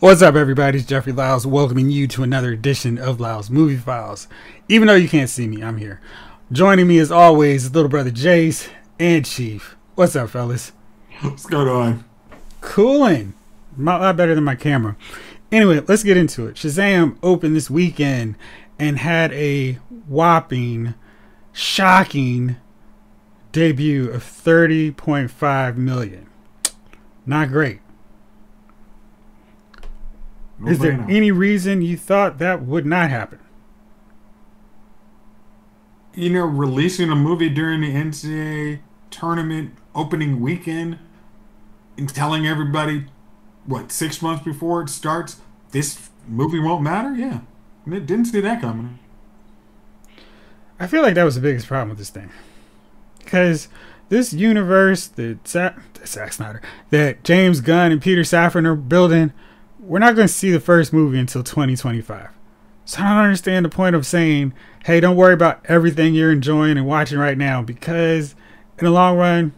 What's up, everybody? It's Jeffrey Lyles welcoming you to another edition of Lyles Movie Files. Even though you can't see me, I'm here. Joining me, as always, is little brother Jayce and Chief. What's up, fellas? What's going on? Cooling. A lot better than my camera. Anyway, let's get into it. Shazam opened this weekend and had a whopping, shocking debut of 30.5 million. Not great. No Is there brainer. any reason you thought that would not happen? you know, releasing a movie during the NCAA tournament opening weekend and telling everybody, what, six months before it starts, this movie won't matter? Yeah. I didn't see that coming. I feel like that was the biggest problem with this thing. Because this universe that that Zack Snyder, that James Gunn and Peter Safran are building, we're not going to see the first movie until 2025. So I don't understand the point of saying, hey, don't worry about everything you're enjoying and watching right now because in the long run,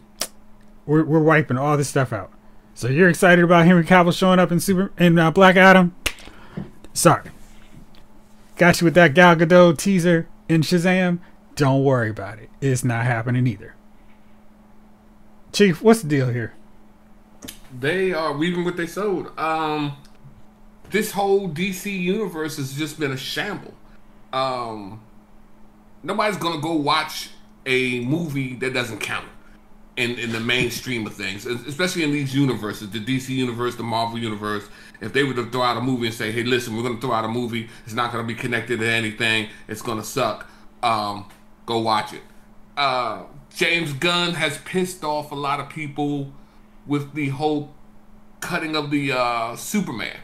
we're, we're wiping all this stuff out. So you're excited about Henry Cavill showing up in Super in uh, Black Adam? Sorry. Got you with that Gal Gadot teaser in Shazam? Don't worry about it. It's not happening either. Chief, what's the deal here? They are reaping what they sold. Um, this whole DC universe has just been a shamble. Um, nobody's gonna go watch a movie that doesn't count in in the mainstream of things, especially in these universes, the DC universe, the Marvel universe. If they were to throw out a movie and say, "Hey, listen, we're gonna throw out a movie. It's not gonna be connected to anything. It's gonna suck," um, go watch it. Uh, James Gunn has pissed off a lot of people with the whole cutting of the uh, Superman.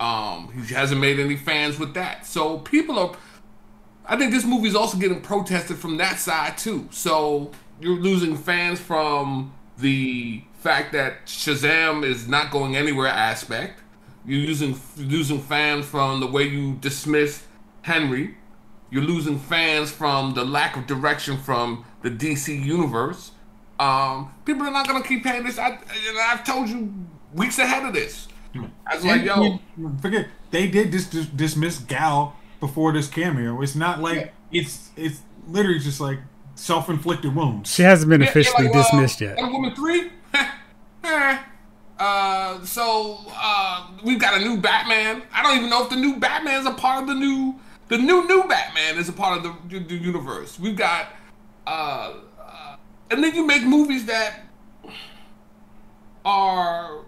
Um, he hasn't made any fans with that. So people are. I think this movie is also getting protested from that side too. So you're losing fans from the fact that Shazam is not going anywhere aspect. You're using losing fans from the way you dismiss Henry. You're losing fans from the lack of direction from the DC universe. Um, people are not gonna keep paying this. I, I've told you weeks ahead of this. I was like, yo, you- forget, they did dis- dis- dismiss Gal before this cameo. It's not like it's it's literally just like self inflicted wounds. She hasn't been officially they're like, well, dismissed yet. Wonder Woman three. Eh. uh, so uh, we've got a new Batman. I don't even know if the new Batman is a part of the new the new new Batman is a part of the, the, the universe. We've got uh, uh, and then you make movies that are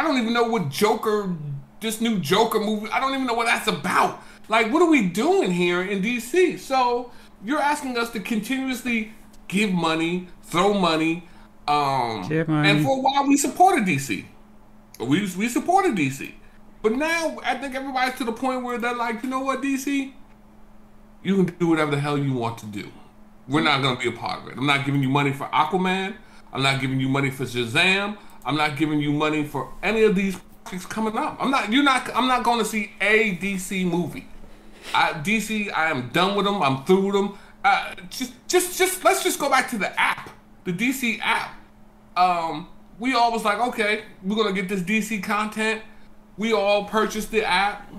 I don't even know what Joker this new Joker movie. I don't even know what that's about. Like, what are we doing here in DC? So you're asking us to continuously give money, throw money, um, money. and for a while we supported DC. We we supported DC, but now I think everybody's to the point where they're like, you know what, DC, you can do whatever the hell you want to do. We're not gonna be a part of it. I'm not giving you money for Aquaman. I'm not giving you money for Shazam. I'm not giving you money for any of these things coming up. I'm not. You're not. I'm not going to see a DC movie. I, DC. I am done with them. I'm through with them. Uh, just, just, just. Let's just go back to the app, the DC app. Um, we all was like, okay, we're gonna get this DC content. We all purchased the app,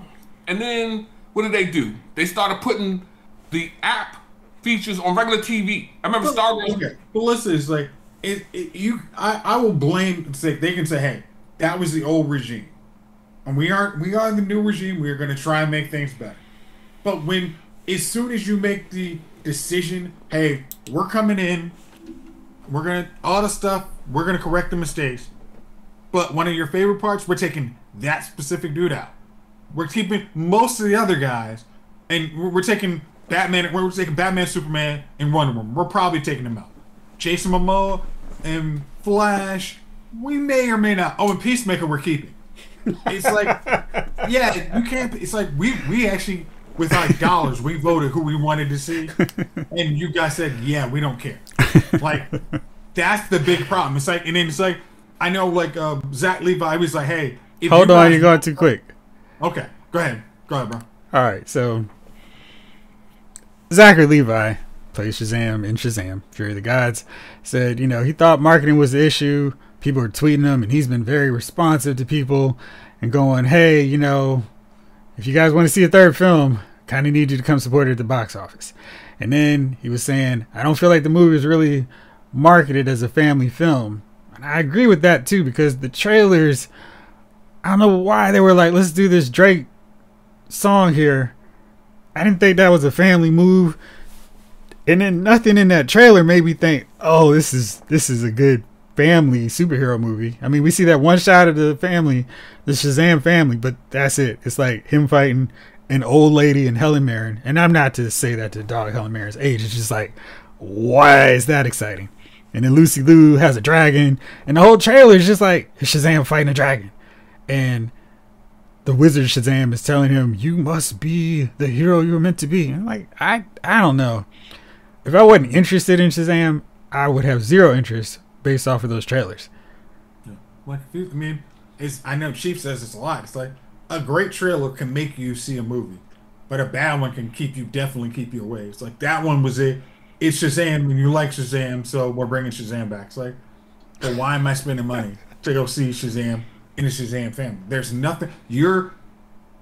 and then what did they do? They started putting the app features on regular TV. I remember Star Wars. Okay, but listen, it's like it, it, you. I, I will blame. Say they can say, hey, that was the old regime, and we aren't. We are the new regime. We are going to try and make things better. But when as soon as you make the decision, hey, we're coming in, we're gonna all the stuff. We're gonna correct the mistakes. But one of your favorite parts, we're taking that specific dude out. We're keeping most of the other guys, and we're, we're taking Batman. We're taking Batman, Superman, and Wonder Woman. We're probably taking them out. Jason Momoa and Flash, we may or may not. Oh, and Peacemaker, we're keeping. It's like, yeah, you can't. It's like we we actually with our dollars we voted who we wanted to see, and you guys said, yeah, we don't care. Like that's the big problem. It's like, and then it's like, I know like uh, Zach Levi was like, hey, if Hold you on, you're going too quick. Okay, go ahead, go ahead, bro. All right, so Zachary Levi plays Shazam in Shazam, Fury of the Gods, said, you know, he thought marketing was the issue. People were tweeting him, and he's been very responsive to people. and going, "Hey, you know, if you guys want to see a third film, kind of need you to come support it at the box office." And then he was saying, "I don't feel like the movie is really marketed as a family film." And I agree with that too because the trailers I don't know why they were like, "Let's do this Drake song here." I didn't think that was a family move. And then nothing in that trailer made me think, "Oh, this is this is a good family superhero movie." I mean, we see that one shot of the family, the Shazam family, but that's it. It's like him fighting an old lady and Helen Mirren. And I'm not to say that to dog Helen Mirren's age. It's just like, why is that exciting? And then Lucy Liu has a dragon, and the whole trailer is just like Shazam fighting a dragon, and the wizard Shazam is telling him, "You must be the hero you were meant to be." And I'm like, I I don't know. If I wasn't interested in Shazam, I would have zero interest based off of those trailers. Like, I mean, it's I know Chief says this a lot. It's like a great trailer can make you see a movie, but a bad one can keep you definitely keep you away. It's like that one was it. It's Shazam, and you like Shazam, so we're bringing Shazam back. It's like, but why am I spending money to go see Shazam in the Shazam family? There's nothing. Your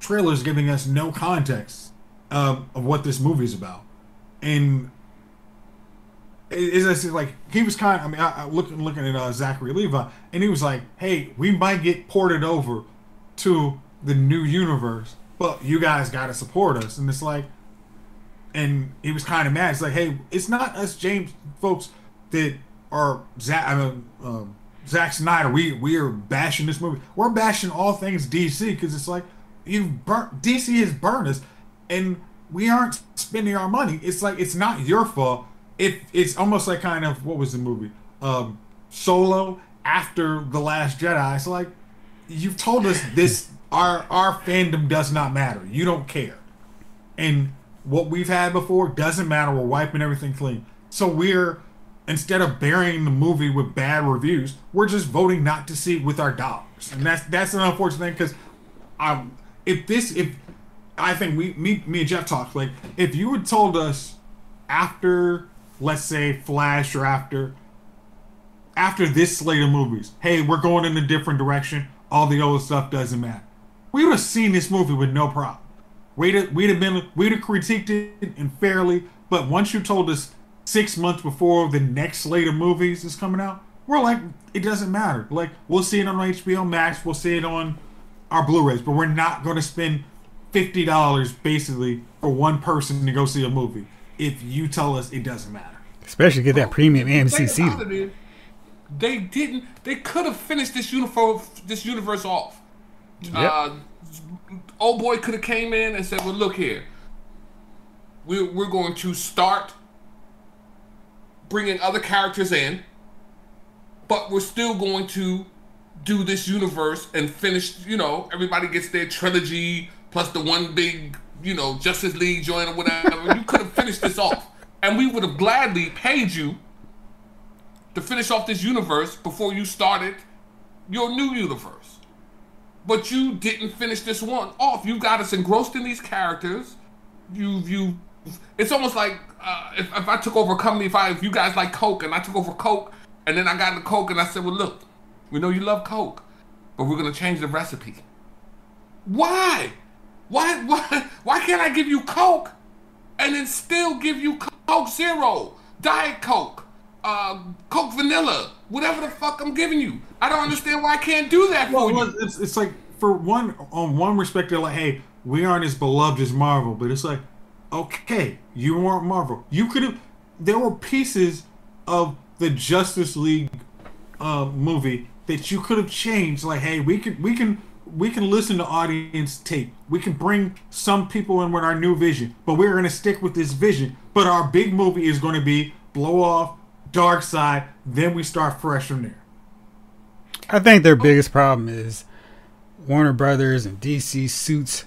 trailer's giving us no context of, of what this movie's about, and is said, like he was kind. Of, I mean, I, I looking looking at uh, Zachary Levi, and he was like, "Hey, we might get ported over to the new universe, but you guys got to support us." And it's like, and he was kind of mad. It's like, "Hey, it's not us, James folks, that are Zach. I mean, um, Zack Snyder. We we are bashing this movie. We're bashing all things DC because it's like you've burnt DC has burned us, and we aren't spending our money. It's like it's not your fault." It it's almost like kind of what was the movie? Um solo after the last jedi. It's like you've told us this our our fandom does not matter. You don't care. And what we've had before doesn't matter. We're wiping everything clean. So we're instead of burying the movie with bad reviews we're just voting not to see it with our dollars and that's that's an unfortunate thing because i if this if i think we me me and jeff talked like if you had told us after let's say Flash or after after this slate of movies, hey, we're going in a different direction. All the old stuff doesn't matter. We would have seen this movie with no problem. We'd have, we'd have been we'd have critiqued it and fairly, but once you told us six months before the next slate of movies is coming out, we're like, it doesn't matter. Like we'll see it on HBO Max, we'll see it on our Blu-rays, but we're not going to spend fifty dollars basically for one person to go see a movie if you tell us it doesn't matter. Especially get that premium AMC seat. They didn't. They could have finished this universe this universe off. Yep. Uh, old boy could have came in and said, "Well, look here. We're we're going to start bringing other characters in, but we're still going to do this universe and finish. You know, everybody gets their trilogy plus the one big, you know, Justice League joint or whatever. you could have finished this off." and we would have gladly paid you to finish off this universe before you started your new universe. But you didn't finish this one off. You got us engrossed in these characters. You you. It's almost like uh, if, if I took over a company, if I if you guys like Coke and I took over Coke, and then I got into Coke and I said, well, look, we know you love Coke, but we're gonna change the recipe. Why? Why? Why? Why can't I give you Coke and then still give you Coke Zero, Diet Coke, uh, Coke Vanilla, whatever the fuck I'm giving you. I don't understand why I can't do that for well, you. It's, it's like for one on one respect, they're like, hey, we aren't as beloved as Marvel, but it's like, okay, you weren't Marvel. You could have. There were pieces of the Justice League uh, movie that you could have changed. Like, hey, we could we can we can listen to audience tape. We can bring some people in with our new vision, but we're going to stick with this vision. But our big movie is going to be blow off, Darkseid. Then we start fresh from there. I think their biggest problem is Warner Brothers and DC suits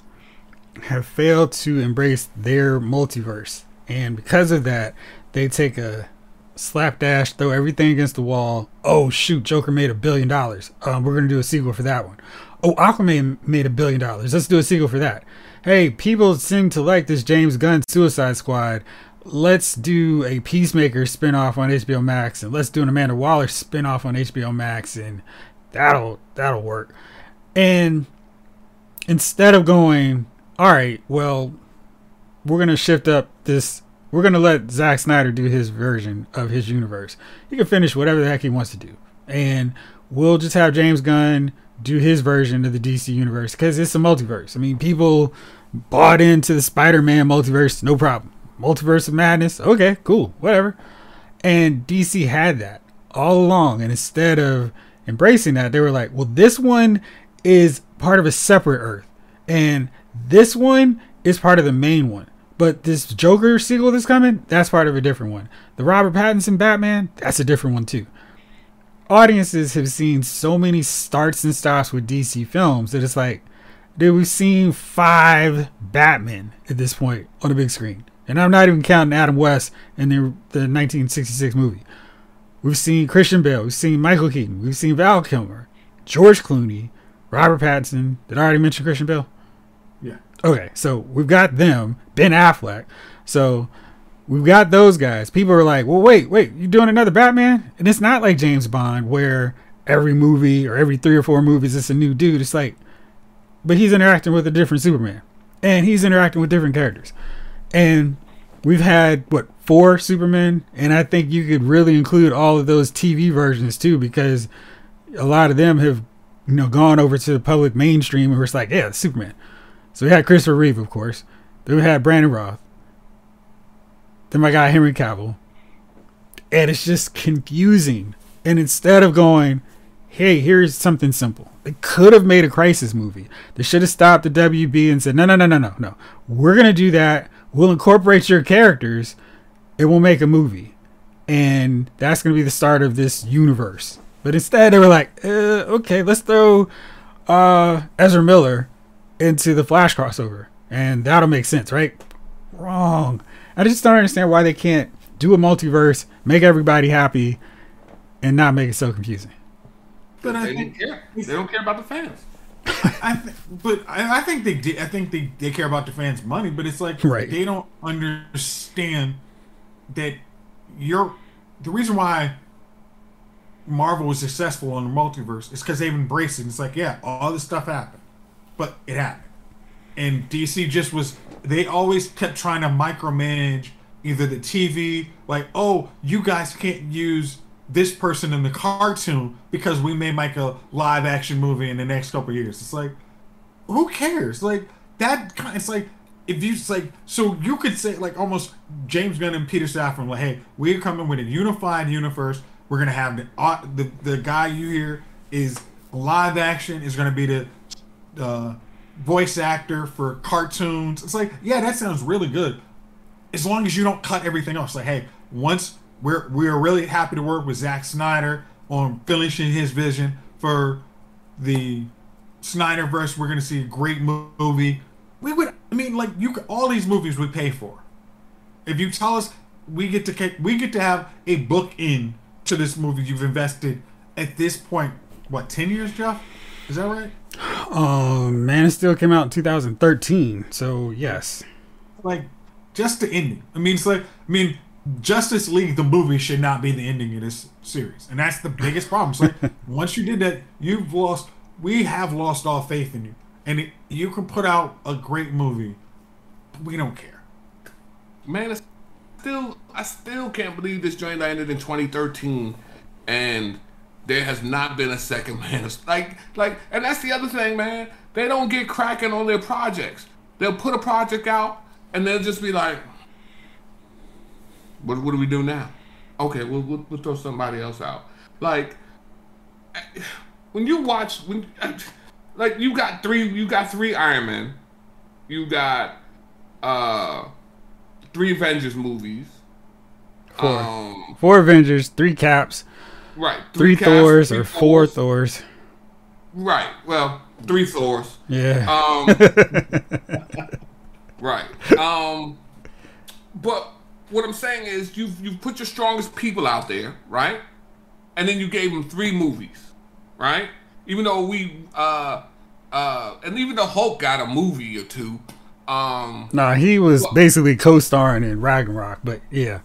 have failed to embrace their multiverse, and because of that, they take a slapdash, throw everything against the wall. Oh shoot, Joker made a billion dollars. Um, we're gonna do a sequel for that one. Oh, Aquaman made a billion dollars. Let's do a sequel for that. Hey, people seem to like this James Gunn Suicide Squad. Let's do a Peacemaker spinoff on HBO Max, and let's do an Amanda Waller spinoff on HBO Max, and that'll that'll work. And instead of going, all right, well, we're gonna shift up this. We're gonna let Zack Snyder do his version of his universe. He can finish whatever the heck he wants to do, and we'll just have James Gunn do his version of the DC universe because it's a multiverse. I mean, people bought into the Spider-Man multiverse, no problem. Multiverse of Madness, okay, cool, whatever. And DC had that all along, and instead of embracing that, they were like, well, this one is part of a separate Earth, and this one is part of the main one. But this Joker sequel that's coming, that's part of a different one. The Robert Pattinson Batman, that's a different one too. Audiences have seen so many starts and stops with DC films that it's like, dude, we've seen five Batman at this point on the big screen. And I'm not even counting Adam West in the, the 1966 movie. We've seen Christian Bale, we've seen Michael Keaton, we've seen Val Kilmer, George Clooney, Robert Pattinson. Did I already mention Christian Bale? Yeah. Okay, so we've got them, Ben Affleck. So we've got those guys. People are like, well, wait, wait, you're doing another Batman? And it's not like James Bond where every movie or every three or four movies it's a new dude. It's like, but he's interacting with a different Superman, and he's interacting with different characters, and we've had what four Supermen, and I think you could really include all of those TV versions too, because a lot of them have you know gone over to the public mainstream, and we're like, yeah, Superman. So we had Christopher Reeve, of course. Then we had Brandon Routh. Then my guy Henry Cavill. And it's just confusing. And instead of going, hey, here's something simple. They could have made a crisis movie. They should have stopped the WB and said, no, no, no, no, no, no. We're going to do that. We'll incorporate your characters and we'll make a movie. And that's going to be the start of this universe. But instead, they were like, uh, okay, let's throw uh, Ezra Miller into the Flash crossover. And that'll make sense, right? Wrong. I just don't understand why they can't do a multiverse, make everybody happy, and not make it so confusing. But I They think, didn't care. They don't care about the fans. I th- but I, I think they did. I think they, they care about the fans' money, but it's like Right. they don't understand that you're the reason why Marvel was successful on the multiverse is because they've embraced it. It's like, yeah, all this stuff happened, but it happened, and DC just was. They always kept trying to micromanage either the TV, like, oh, you guys can't use this person in the cartoon because we may make a live action movie in the next couple years. It's like, who cares? Like that. It's like if you like so you could say like almost James Gunn and Peter Safran like, hey, we're coming with a unified universe. We're gonna have the uh, the the guy you hear is live action is gonna be the uh, voice actor for cartoons. It's like yeah, that sounds really good. As long as you don't cut everything else. Like hey, once we're we're really happy to work with Zack Snyder on finishing his vision for the Snyderverse. We're gonna see a great movie. We would, I mean, like you, could, all these movies we pay for. If you tell us we get to we get to have a book in to this movie you've invested at this point, what ten years, Jeff? Is that right? Um, Man of Steel came out in 2013, so yes. Like just the ending. I mean, it's like I mean, Justice League the movie should not be the ending of this series, and that's the biggest problem. It's like once you did that, you've lost. We have lost all faith in you, and it, you can put out a great movie. We don't care. Man, it's still I still can't believe this joint ended in 2013, and there has not been a second Man. of- Like, like, and that's the other thing, man. They don't get cracking on their projects. They'll put a project out, and they'll just be like, "What, what do we do now? Okay, we'll, we'll, we'll throw somebody else out." Like, when you watch when, like, you got three, you got three Iron Man, you got uh three Avengers movies. Four. Um, Four Avengers, three Caps, right. three, Caps, Thors, three or four Thors. Thors. Right. Well, three Thors. Yeah. Um, right. Um, but what I'm saying is you've you've put your strongest people out there, right? And then you gave them three movies, right? Even though we uh uh and even the Hulk got a movie or two. Um, nah, he was basically co-starring in Ragnarok, but yeah.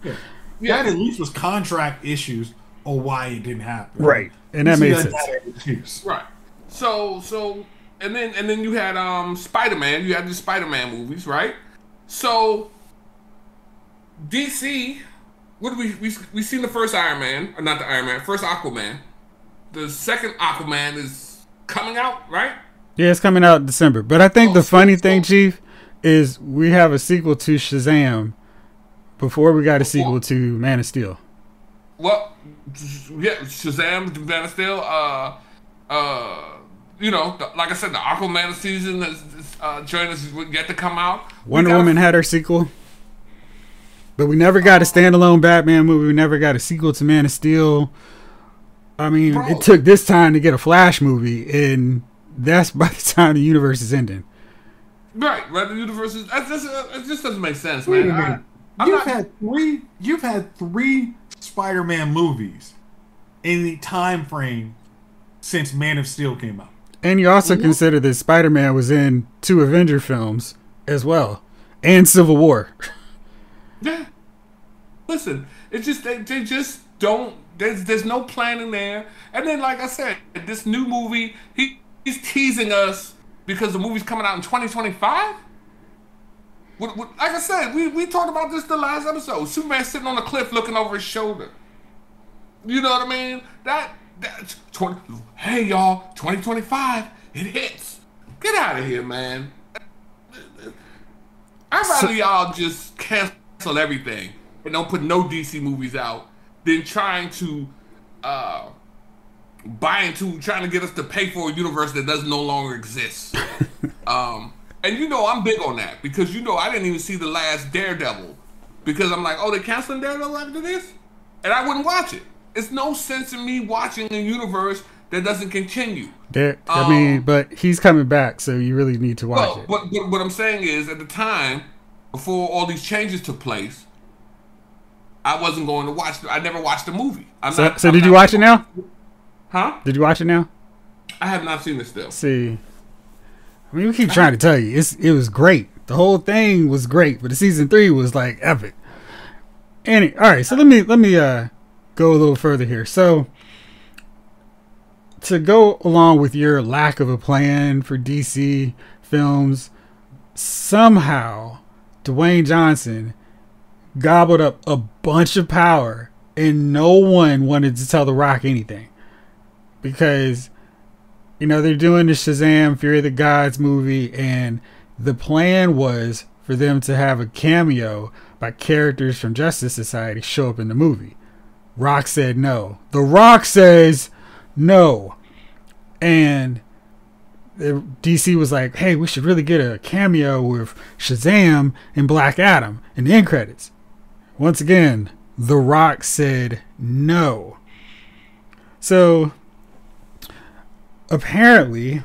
yeah. That at least was contract issues or why it didn't happen. Right. And that makes sense. excuse. Right. So so and then and then you had um Spider Man. You had the Spider Man movies, right? So DC, what did we we we seen the first Iron Man, or not the Iron Man, first Aquaman. The second Aquaman is coming out, right? Yeah, it's coming out in December. But I think Oh, the so- funny thing, so- Chief, is we have a sequel to Shazam before we got a sequel to Man of Steel. Well, yeah, Shazam, Man of Steel, uh, uh, you know, the, like I said, the Aquaman season is, is uh, joint is yet to come out. Wonder got- Woman had her sequel. But we never got a standalone Batman movie. We never got a sequel to Man of Steel. I mean, Bro. it took this time to get a Flash movie, and that's by the time the universe is ending. Right, right. The universe is that just uh, it just doesn't make sense, Wait a man. Minute. I, I'm You've not, had three. You've had three Spider-Man movies in the time frame since Man of Steel came out. And you also Mhm. consider that Spider Man was in two Avenger films as well, and Civil War. yeah. Listen, it's just they, they just don't. There's there's no planning there. And then, like I said, this new movie, he he's teasing us because the movie's coming out in 2025. Like I said, we, we talked about this the last episode. Superman sitting on a cliff looking over his shoulder. You know what I mean? That that 20, hey y'all, 2025, it hits. Get out of here, man. I'd rather y'all just cancel everything and don't put no DC movies out than trying to uh, buy into trying to get us to pay for a universe that does no longer exist. um, and you know I'm big on that because you know I didn't even see the last Daredevil because I'm like, oh, they're canceling Daredevil after this, and I wouldn't watch it. It's no sense in me watching a universe that doesn't continue. There, I mean, Um, but he's coming back, so you really need to watch Well, it. but, but what I'm saying is, at the time, before all these changes took place, I wasn't going to watch. I never watched the movie. I'm So, not, so I'm did you watch it now? Huh? Did you watch it now? I have not seen it still. see, I mean, we keep trying to tell you, it's it was great. The whole thing was great, but the season three was like epic. Any, all right, so let me let me uh go a little further here. So to go along with your lack of a plan for DC films, somehow Dwayne Johnson gobbled up a bunch of power, and no one wanted to tell The Rock anything because you know they're doing the Shazam Fury of the Gods movie, and the plan was for them to have a cameo by characters from Justice Society show up in the movie. Rock said no. The Rock says no, and DC was like, "Hey, we should really get a cameo with Shazam and Black Adam in the end credits." Once again, The Rock said no. So apparently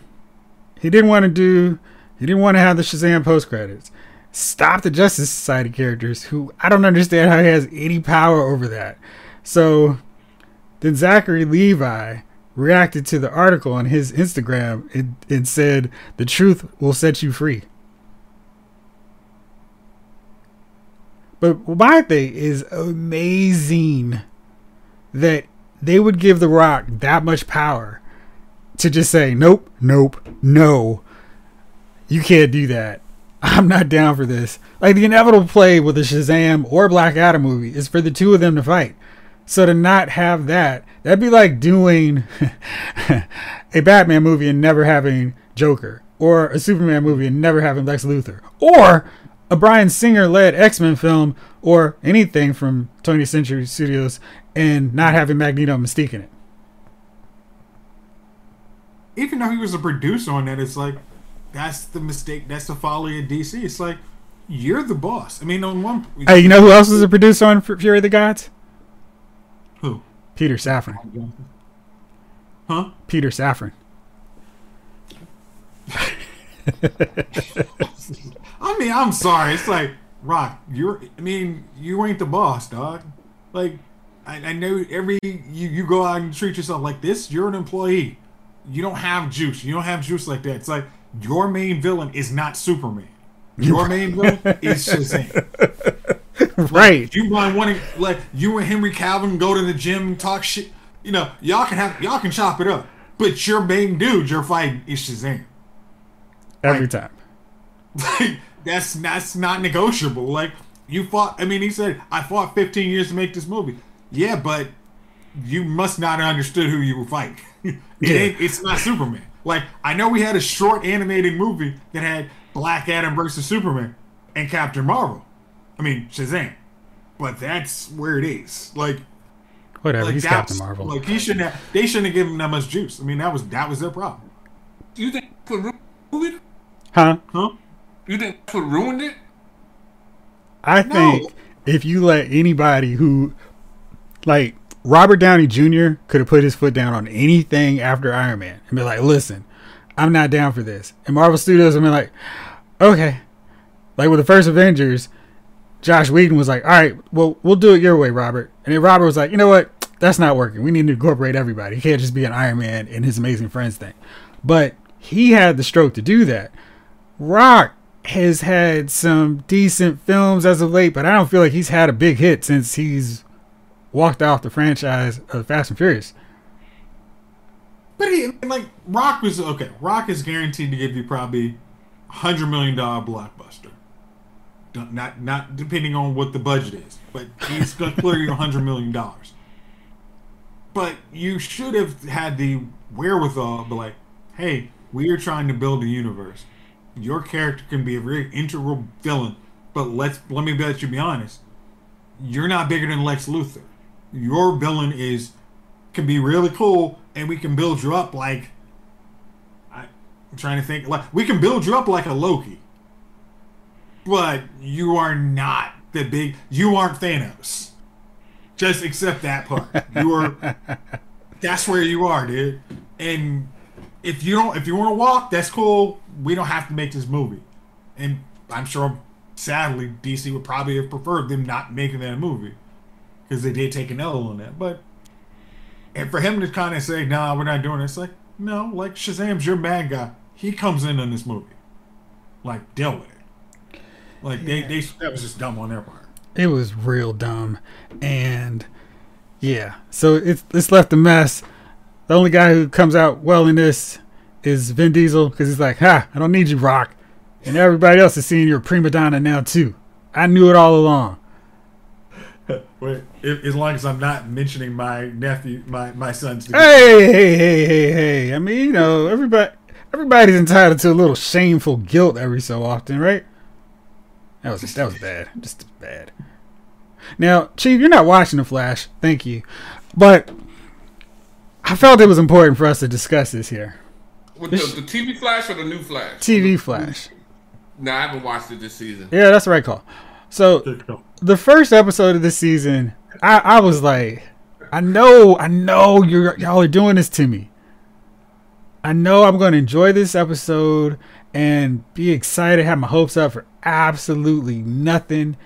he didn't want to do he didn't want to have the Shazam post credits. Stop the Justice Society characters who I don't understand how he has any power over that. So then Zachary Levi reacted to the article on his Instagram and, and said the truth will set you free. But my thing is amazing that they would give The Rock that much power to just say, nope, nope, no. You can't do that. I'm not down for this. Like the inevitable play with a Shazam or Black Adam movie is for the two of them to fight. So to not have that, that'd be like doing a Batman movie and never having Joker, or a Superman movie and never having Lex Luthor, or a Bryan Singer led X Men film, or anything from 20th Century Studios and not having Magneto and Mystique in it. Even though he was a producer on that, it's like that's the mistake. That's the folly of DC. It's like you're the boss. I mean, on one, Hey, you know who else is a producer on Fury of the Gods? who? Peter Safran. Huh? Peter Safran. I mean, I'm sorry. It's like Rock. You're. I mean, you ain't the boss, dog. Like, I, I know every you you go out and treat yourself like this. You're an employee. You don't have juice. You don't have juice like that. It's like your main villain is not Superman. Your main villain is Shazam. right. You mind wanting like you and Henry Cavill go to the gym and talk shit. You know, y'all can have y'all can chop it up. But your main dude you're fighting is Shazam. every Like, time. that's that's not negotiable. Like you fought. I mean, he said I fought 15 years to make this movie. Yeah, but you must not have understood who you were fighting. it Yeah. ain't, it's not Superman. Like I know we had a short animated movie that had Black Adam versus Superman and Captain Marvel. I mean Shazam. But that's where it is. Like, Whatever. like he's Captain Marvel. Like he shouldn't have. They shouldn't have given him that much juice. I mean, that was that was their problem. You think that's what ru- movie? huh? Huh? You think that's what ruined it? I No. think if you let anybody who, like Robert Downey Jr., could have put his foot down on anything after Iron Man and be like, "Listen, I'm not down for this," and Marvel Studios would be like, "Okay." Like with the first Avengers, Joss Whedon was like, "All right, well, we'll do it your way, Robert," and then Robert was like, "You know what? That's not working. We need to incorporate everybody. He can't just be an Iron Man and his Amazing Friends thing." But he had the stroke to do that. Rock has had some decent films as of late, but I don't feel like he's had a big hit since he's walked off the franchise of Fast and Furious. But he like Rock was okay. Rock is guaranteed to give you probably a hundred million dollar blockbuster. Not not depending on what the budget is, but he's gonna clear you a hundred million dollars. But you should have had the wherewithal, to be like, hey, we are trying to build a universe. Your character can be a very integral villain, but let's let me bet you be honest. You're not bigger than Lex Luthor. Your villain is can be really cool, and we can build you up like I, I'm trying to think like we can build you up like a Loki, but you are not the big. You aren't Thanos. Just accept that part. You are. that's where you are, dude. And if you don't, if you want to walk, that's cool. We don't have to make this movie. And I'm sure, sadly, DC would probably have preferred them not making that movie because they did take an L on that. But and for him to kind of say, "Nah, we're not doing it," it's like, no, like Shazam's your bad guy. He comes in in this movie. Like, deal with it. Like they, they that was just dumb on their part. It was real dumb, and yeah, so it's it's left a mess. The only guy who comes out well in this is Vin Diesel because he's like, "Ha, I don't need you, Rock," and everybody else is seeing you're a prima donna now too. I knew it all along. Wait, if, as long as I'm not mentioning my nephew, my my son's. Hey, hey, hey, hey, hey! I mean, you know, everybody everybody's entitled to a little shameful guilt every so often, right? That was that was bad, just bad. Now, Chief, you're not watching the Flash, thank you, but I felt it was important for us to discuss this here. With the, the TV Flash or the new Flash? TV Flash. No, I haven't watched it this season. Yeah, that's the right call. So the first episode of the season, I, I was like, I know, I know you're y'all are doing this to me. I know I'm gonna enjoy this episode and be excited, have my hopes up for absolutely nothing.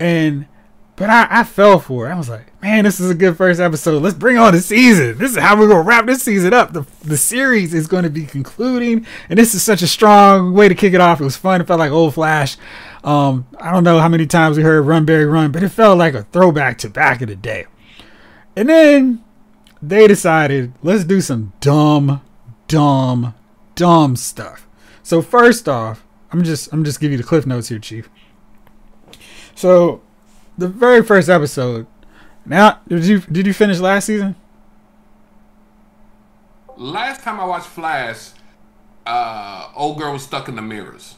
And but I, I fell for it. I was like, man, this is a good first episode. Let's bring on the season. This is how we're gonna wrap this season up. The the series is gonna be concluding, and this is such a strong way to kick it off. It was fun. It felt like old Flash. Um, I don't know how many times we heard Run Barry Run, but it felt like a throwback to back in the day. And then they decided, let's do some dumb, dumb, dumb stuff. So first off, I'm just I'm just give you the cliff notes here, Chief. So the very first episode. Now, did you did you finish last season? Last time I watched Flash, uh, old girl was stuck in the mirrors.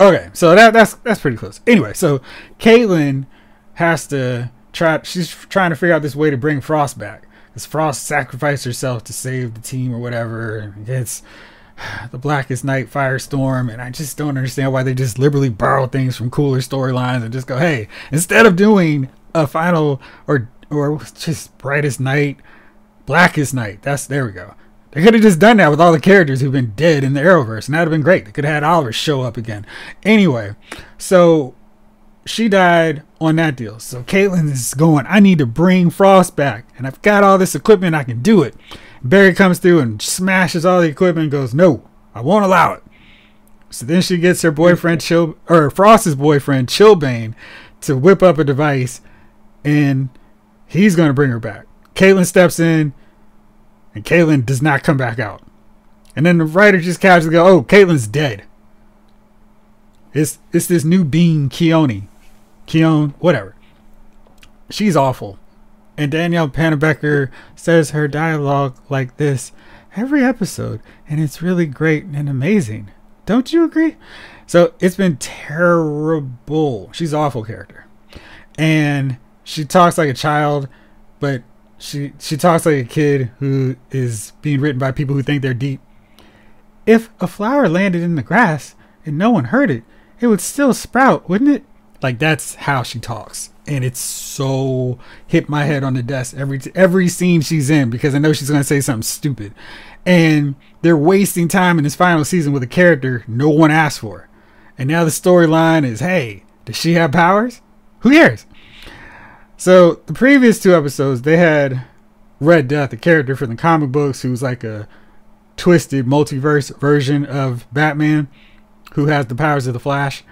Okay, so that that's that's pretty close. Anyway, so Caitlin has to try. She's trying to figure out this way to bring Frost back because Frost sacrificed herself to save the team or whatever. It's the Blackest Night Firestorm, and I just don't understand why they just liberally borrow things from cooler storylines and just go, hey, instead of doing a final or or just Brightest Night, Blackest Night. That's there we go. They could have just done that with all the characters who've been dead in the Arrowverse, and that'd have been great. They could have had Oliver show up again. Anyway, so she died on that deal. So Caitlin is going, I need to bring Frost back, and I've got all this equipment, I can do it. Barry comes through and smashes all the equipment and goes, No, I won't allow it. So then she gets her boyfriend, Chill, or Frost's boyfriend, Chillblaine, to whip up a device, and he's going to bring her back. Caitlin steps in, and Caitlin does not come back out. And then the writer just casually go, "Oh, Caitlin's dead." It's it's this new being, Khione. Khione, whatever. She's awful. And Danielle Panabaker says her dialogue like this every episode, and it's really great and amazing. Don't you agree? So it's been terrible. She's an awful character. And she talks like a child, but she she talks like a kid who is being written by people who think they're deep. If a flower landed in the grass and no one heard it, it would still sprout, wouldn't it? Like that's how she talks, and it's so hit my head on the desk every every scene she's in because I know she's gonna say something stupid, and they're wasting time in this final season with a character no one asked for, and now the storyline is, hey, does she have powers? Who cares? So the previous two episodes, they had Red Death, a character from the comic books who's like a twisted multiverse version of Batman, who has the powers of the Flash.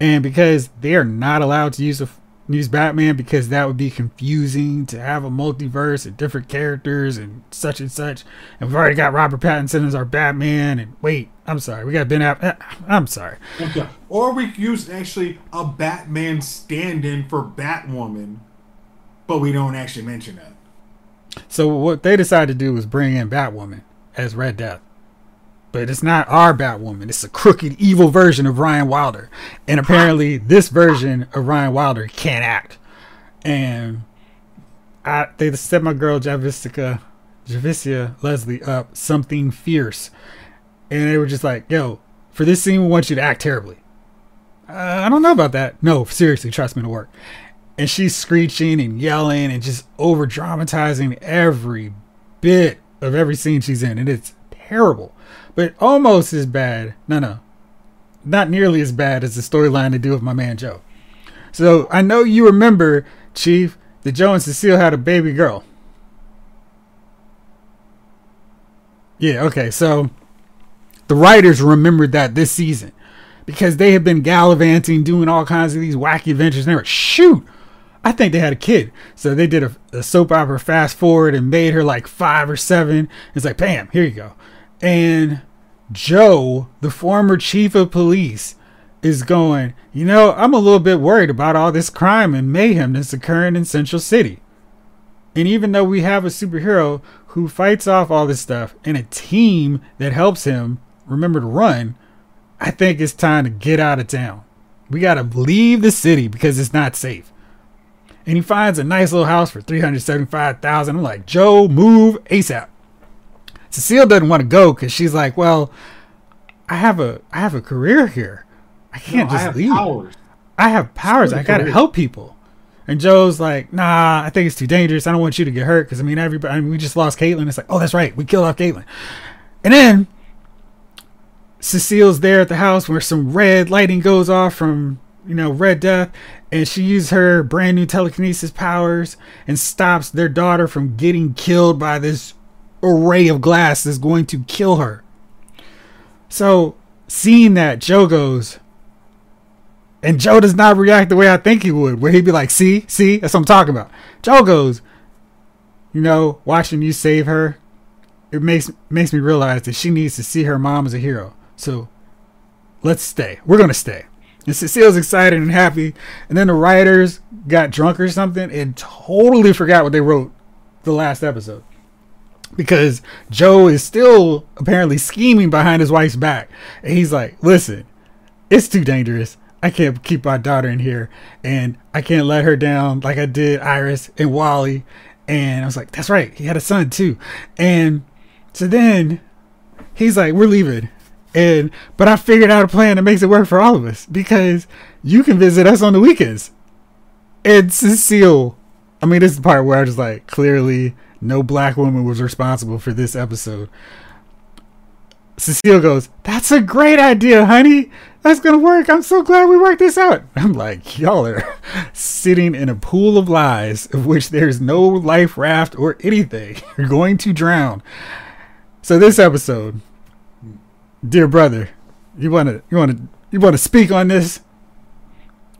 And because they are not allowed to use a, use Batman because that would be confusing to have a multiverse and different characters and such and such. And we've already got Robert Pattinson as our Batman. And wait, I'm sorry, we got Ben App. eh, I'm sorry. Okay. Or we could use actually a Batman stand-in for Batwoman, but we don't actually mention that. So what they decided to do was bring in Batwoman as Red Death. But it's not our Batwoman. It's a crooked, evil version of Ryan Wilder. And apparently this version of Ryan Wilder can't act. And I they set my girl Javistica Javicia Leslie up something fierce. And they were just like, yo, for this scene we want you to act terribly. Uh, I don't know about that. No, seriously, trust me, it'll work. And she's screeching and yelling and just over dramatizing every bit of every scene she's in. And it's terrible. But almost as bad. No, no. Not nearly as bad as the storyline they do with my man Joe. So I know you remember, Chief, that Joe and Cecile had a baby girl. Yeah, okay. So the writers remembered that this season because they had been gallivanting, doing all kinds of these wacky adventures. And they were, shoot, I think they had a kid. So they did a, a soap opera fast forward and made her like five or seven. It's like, bam, here you go. And Joe, the former chief of police, is going, you know, I'm a little bit worried about all this crime and mayhem that's occurring in Central City. And even though we have a superhero who fights off all this stuff and a team that helps him remember to run, I think it's time to get out of town. We got to leave the city because it's not safe. And he finds a nice little house for 375,000. I'm like, "Joe, move ASAP." Cecile doesn't want to go cuz she's like, "Well, I have a I have a career here. I can't No, just have leave. powers. I have powers. I got to career. help people." And Joe's like, "Nah, I think it's too dangerous. I don't want you to get hurt because I mean, everybody. I mean, we just lost Caitlin. It's like, oh, that's right, we killed off Caitlin." And then Cecile's there at the house where some red lighting goes off from you know Red Death, and she uses her brand new telekinesis powers and stops their daughter from getting killed by this array of glass that's going to kill her. So seeing that, Joe goes, and Joe does not react the way I think he would, where he'd be like, see, see, that's what I'm talking about. Joe goes, you know, watching you save her, it makes makes me realize that she needs to see her mom as a hero. So let's stay. We're gonna stay. And Cecile's excited and happy. And then the writers got drunk or something and totally forgot what they wrote the last episode. Because Joe is still apparently scheming behind his wife's back. And he's like, listen, it's too dangerous. I can't keep my daughter in here, and I can't let her down like I did Iris and Wally. And I was like, that's right, he had a son too. And so then he's like, we're leaving. And but I figured out a plan that makes it work for all of us because you can visit us on the weekends. And Cecile, I mean, this is the part where I was like, clearly no black woman was responsible for this episode. Cecile goes, That's a great idea, honey. That's going to work. I'm so glad we worked this out. I'm like, Y'all are sitting in a pool of lies of which there's no life raft or anything. You're going to drown. So, this episode, dear brother, you want to, you want to, you want to speak on this?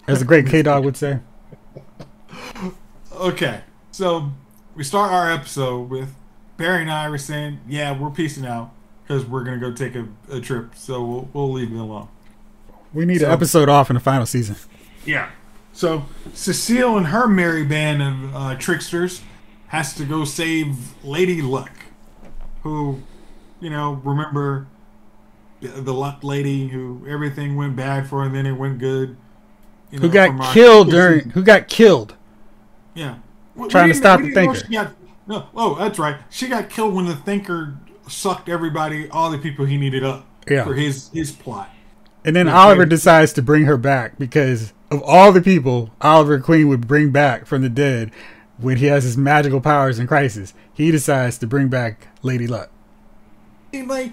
As the great K Dog would say. Okay, so we start our episode with Barry and Iris saying, "Yeah, we're peacing out because we're gonna go take a, a trip, so we'll we'll leave it alone." We need So- an episode off in the final season. Yeah. So Cecile and her merry band of uh, tricksters has to go save Lady Luck, who, you know, remember the, lady who everything went bad for and then it went good. You Who got killed during? Who got killed? Yeah. We- Trying we to stop the Thinker. got- no, oh, that's right. She got killed when the Thinker sucked everybody, all the people he needed up Yeah. for his his plot. And then Oliver decides to bring her back because of all the people Oliver Queen would bring back from the dead when he has his magical powers in Crisis, he decides to bring back Lady Luck. And, like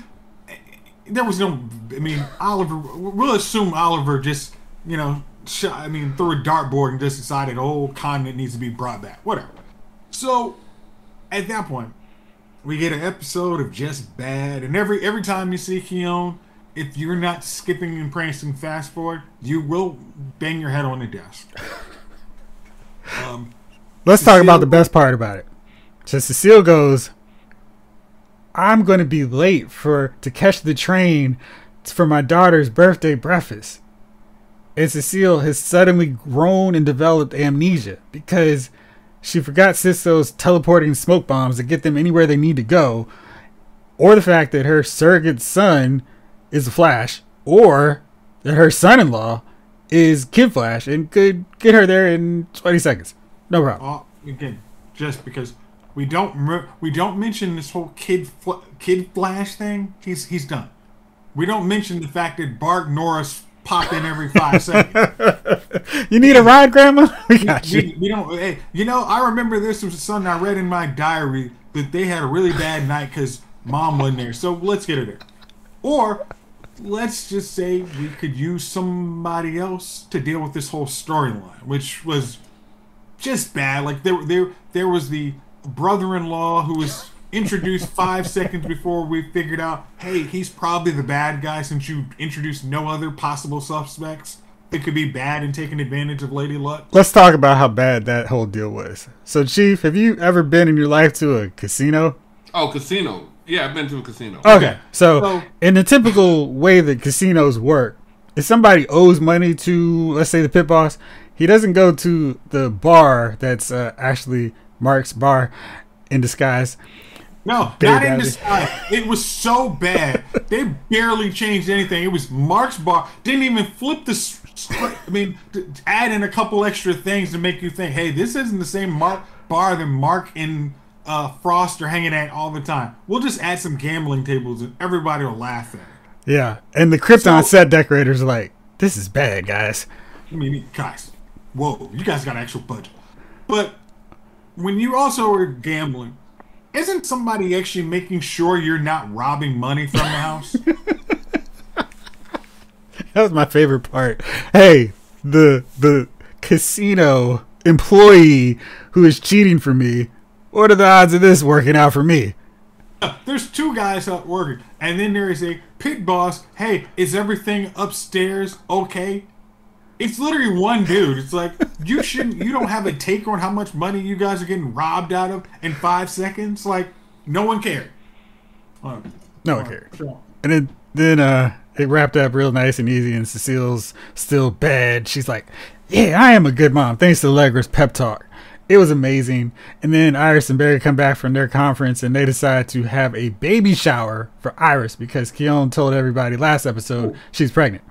there was no i mean oliver we'll assume oliver just you know shot, i mean threw a dartboard and just decided the whole continent needs to be brought back whatever so at that point we get an episode of just bad and every every time you see Khione if you're not skipping and prancing fast forward you will bang your head on the desk um Let's talk about the best part about it. So Cecile goes, I'm going to be late for to catch the train for my daughter's birthday breakfast. And Cecile has suddenly grown and developed amnesia because she forgot Cisco's teleporting smoke bombs to get them anywhere they need to go, or the fact that her surrogate son is the Flash, or that her son-in-law is Kid Flash and could get her there in 20 seconds. No problem. Oh, again, just because we don't we don't mention this whole kid fl- kid flash thing. He's he's done. We don't mention the fact that Bart Norris pop in every five seconds. You need a ride, Grandma? We got you. we don't. Hey, you know, I remember this was something I read in my diary that they had a really bad night because mom wasn't there. So let's get her there, or let's just say we could use somebody else to deal with this whole storyline, which was just bad. Like there, there, there was the brother-in-law who was introduced five seconds before we figured out, hey, he's probably the bad guy since you introduced no other possible suspects It could be bad and taking advantage of Lady Luck. Let's talk about how bad that whole deal was. So, Chief, have you ever been in your life to a casino? Oh, casino. Yeah, I've been to a casino. Okay. So, So- in the typical way that casinos work, if somebody owes money to, let's say, the pit boss, he doesn't go to the bar that's uh, actually Mark's bar in disguise. No, not in disguise. It was so bad. They barely changed anything. It was Mark's bar. Didn't even flip the. I mean, add in a couple extra things to make you think, hey, this isn't the same Mark bar that Mark and uh, Frost are hanging at all the time. We'll just add some gambling tables and everybody will laugh at it. Yeah. And the Krypton So- set decorators are like, this is bad, guys. I mean, guys, whoa, you guys got an actual budget. But when you also are gambling, isn't somebody actually making sure you're not robbing money from the house? That was my favorite part. Hey, the the casino employee who is cheating for me. What are the odds of this working out for me? There's two guys out working, and then there is a pit boss. Hey, is everything upstairs okay? It's literally one dude. It's like you shouldn't. You don't have a take on how much money you guys are getting robbed out of in five seconds. Like no one cared. Uh, No one cared. And then then uh it wrapped up real nice and easy and Cecile's still bad. She's like, Yeah, I am a good mom, thanks to Allegra's pep talk. It was amazing. And then Iris and Barry come back from their conference and they decide to have a baby shower for Iris because Khione told everybody last episode she's pregnant.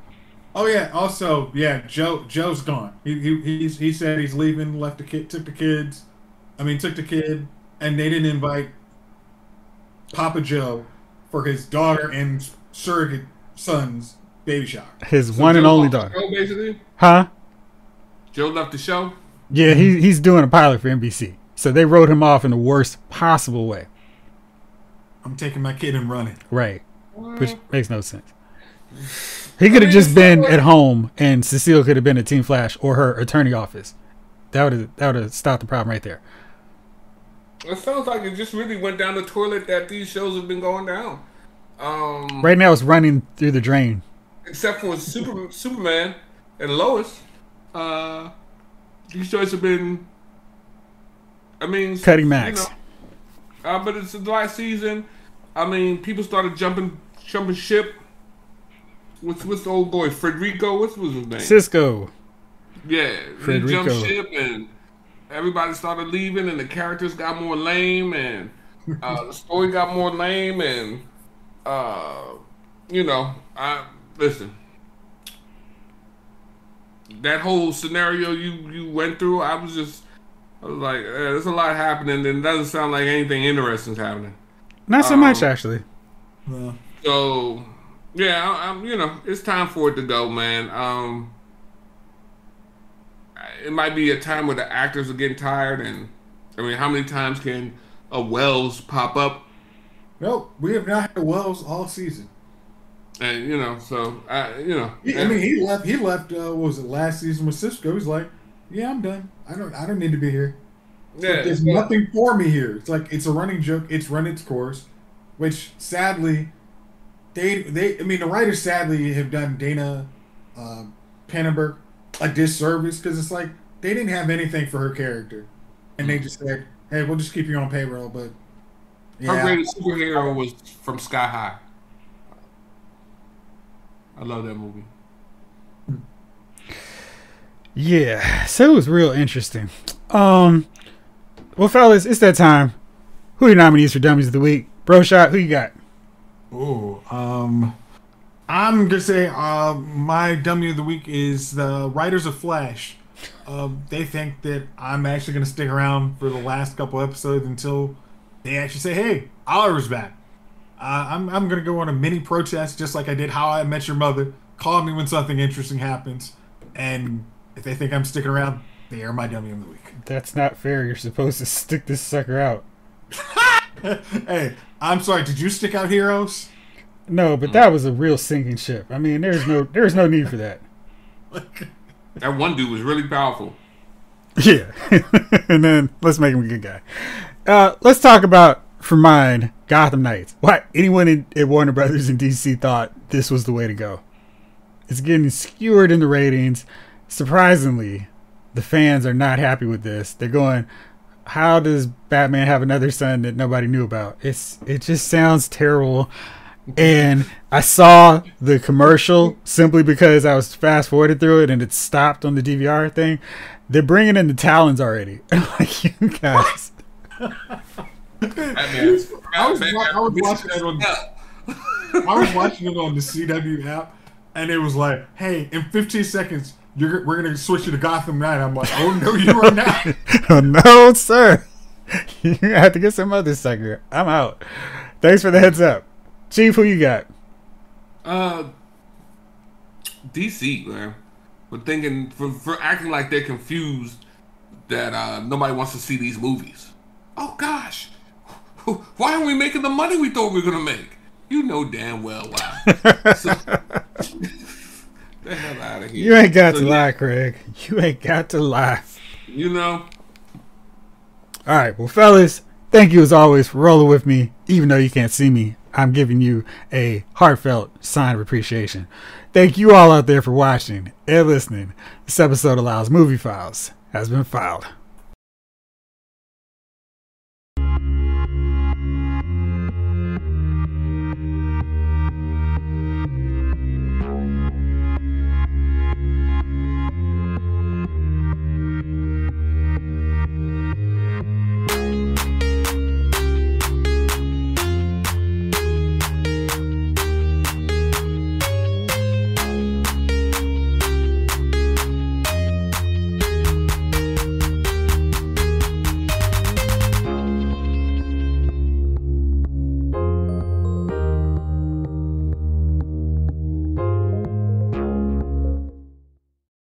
Oh yeah. Also, yeah. Joe Joe's gone. He he he's, he said he's leaving. Left the kid. Took the kids. I mean, took the kid, and they didn't invite Papa Joe for his daughter and surrogate son's baby shower. His So one and only daughter. Show, basically, Huh? Joe left the show. Yeah, he, he's doing a pilot for NBC. So they wrote him off in the worst possible way. I'm taking my kid and running. Right. Which makes no sense. He could have just been at home and Cecile could have been at Team Flash or her attorney office. That would have that would have stopped the problem right there. It sounds like it just really went down the toilet that these shows have been going down. Um, Right now it's running through the drain. except for Super, Superman and Lois. Uh, these shows have been. I mean, Cutting you max. know, uh, but it's the last season. I mean, people started jumping, jumping ship. What's what's the old boy Frederico? What's was his name? Cisco. Yeah, he jumped ship and everybody started leaving, and the characters got more lame, and uh, the story got more lame, and uh, you know, I listen. That whole scenario you you went through, I was just, I was like, eh, there's a lot happening, and it doesn't sound like anything interesting's happening. Not so Um, much actually. Well, So, yeah, I, I'm, you know, it's time for it to go, man. Um, it might be a time where the actors are getting tired, and I mean, how many times can a Wells pop up? nope, we have not had Wells all season. And you know, so I, you know, He, I mean, he left. He left. Uh, what was it last season with Cisco? He's like, yeah, I'm done. I don't. I don't need to be here. yeah, There's well, nothing for me here. It's like it's a running joke. It's run its course, which sadly, they they. I mean, the writers sadly have done Dana uh, Pannenberg a disservice because it's like they didn't have anything for her character, and they just said, "Hey, we'll just keep you on payroll." But her greatest superhero was from Sky High. I love that movie. Yeah, so it was real interesting. Um, well, fellas, it's that time. Who are your nominees for Dummies of the Week? Bro Shot, who you got? Ooh, um, I'm gonna say uh, my dummy of the week is the writers of Flash. Um, they think that I'm actually gonna stick around for the last couple episodes until they actually say, "Hey, Oliver's back." Uh, I'm I'm gonna go on a mini protest, just like I did How I Met Your Mother. Call me when something interesting happens, and if they think I'm sticking around, they are my dummy of the week. That's not fair. You're supposed to stick this sucker out. hey, I'm sorry. Did you stick out heroes? No, but that was a real sinking ship. I mean, there's no there's no need for that. That one dude was really powerful. Yeah. and then let's make him a good guy. Uh, let's talk about for mine Gotham Knights. What anyone in, at Warner Brothers and DC thought this was the way to go. It's getting skewered in the ratings. Surprisingly, the fans are not happy with this. They're going, "How does Batman have another son that nobody knew about?" It's it just sounds terrible. And I saw the commercial simply because I was fast forwarded through it and it stopped on the DVR thing. They're bringing in the Talons already. Like, you guys. Batman's, I was- I was watching that on- I was watching it on the CW app, and it was like, "Hey, in 15 seconds, you're we're gonna switch you to Gotham Knight." I'm like, "Oh no, you are not." oh, no, sir. You have to get some other sucker. I'm out. Thanks for the heads up. Chief, who you got? Uh, DC, man. We're thinking, for, for acting like they're confused that uh, nobody wants to see these movies. Oh gosh, why aren't we making the money we thought we were gonna make? You know damn well why. so, the hell out of here. You ain't got So, to yeah, lie, Craig. You ain't got to lie. You know, All right, well, fellas, thank you as always for rolling with me. Even though you can't see me, I'm giving you a heartfelt sign of appreciation. Thank you all out there for watching and listening. This episode allows movie files has been filed.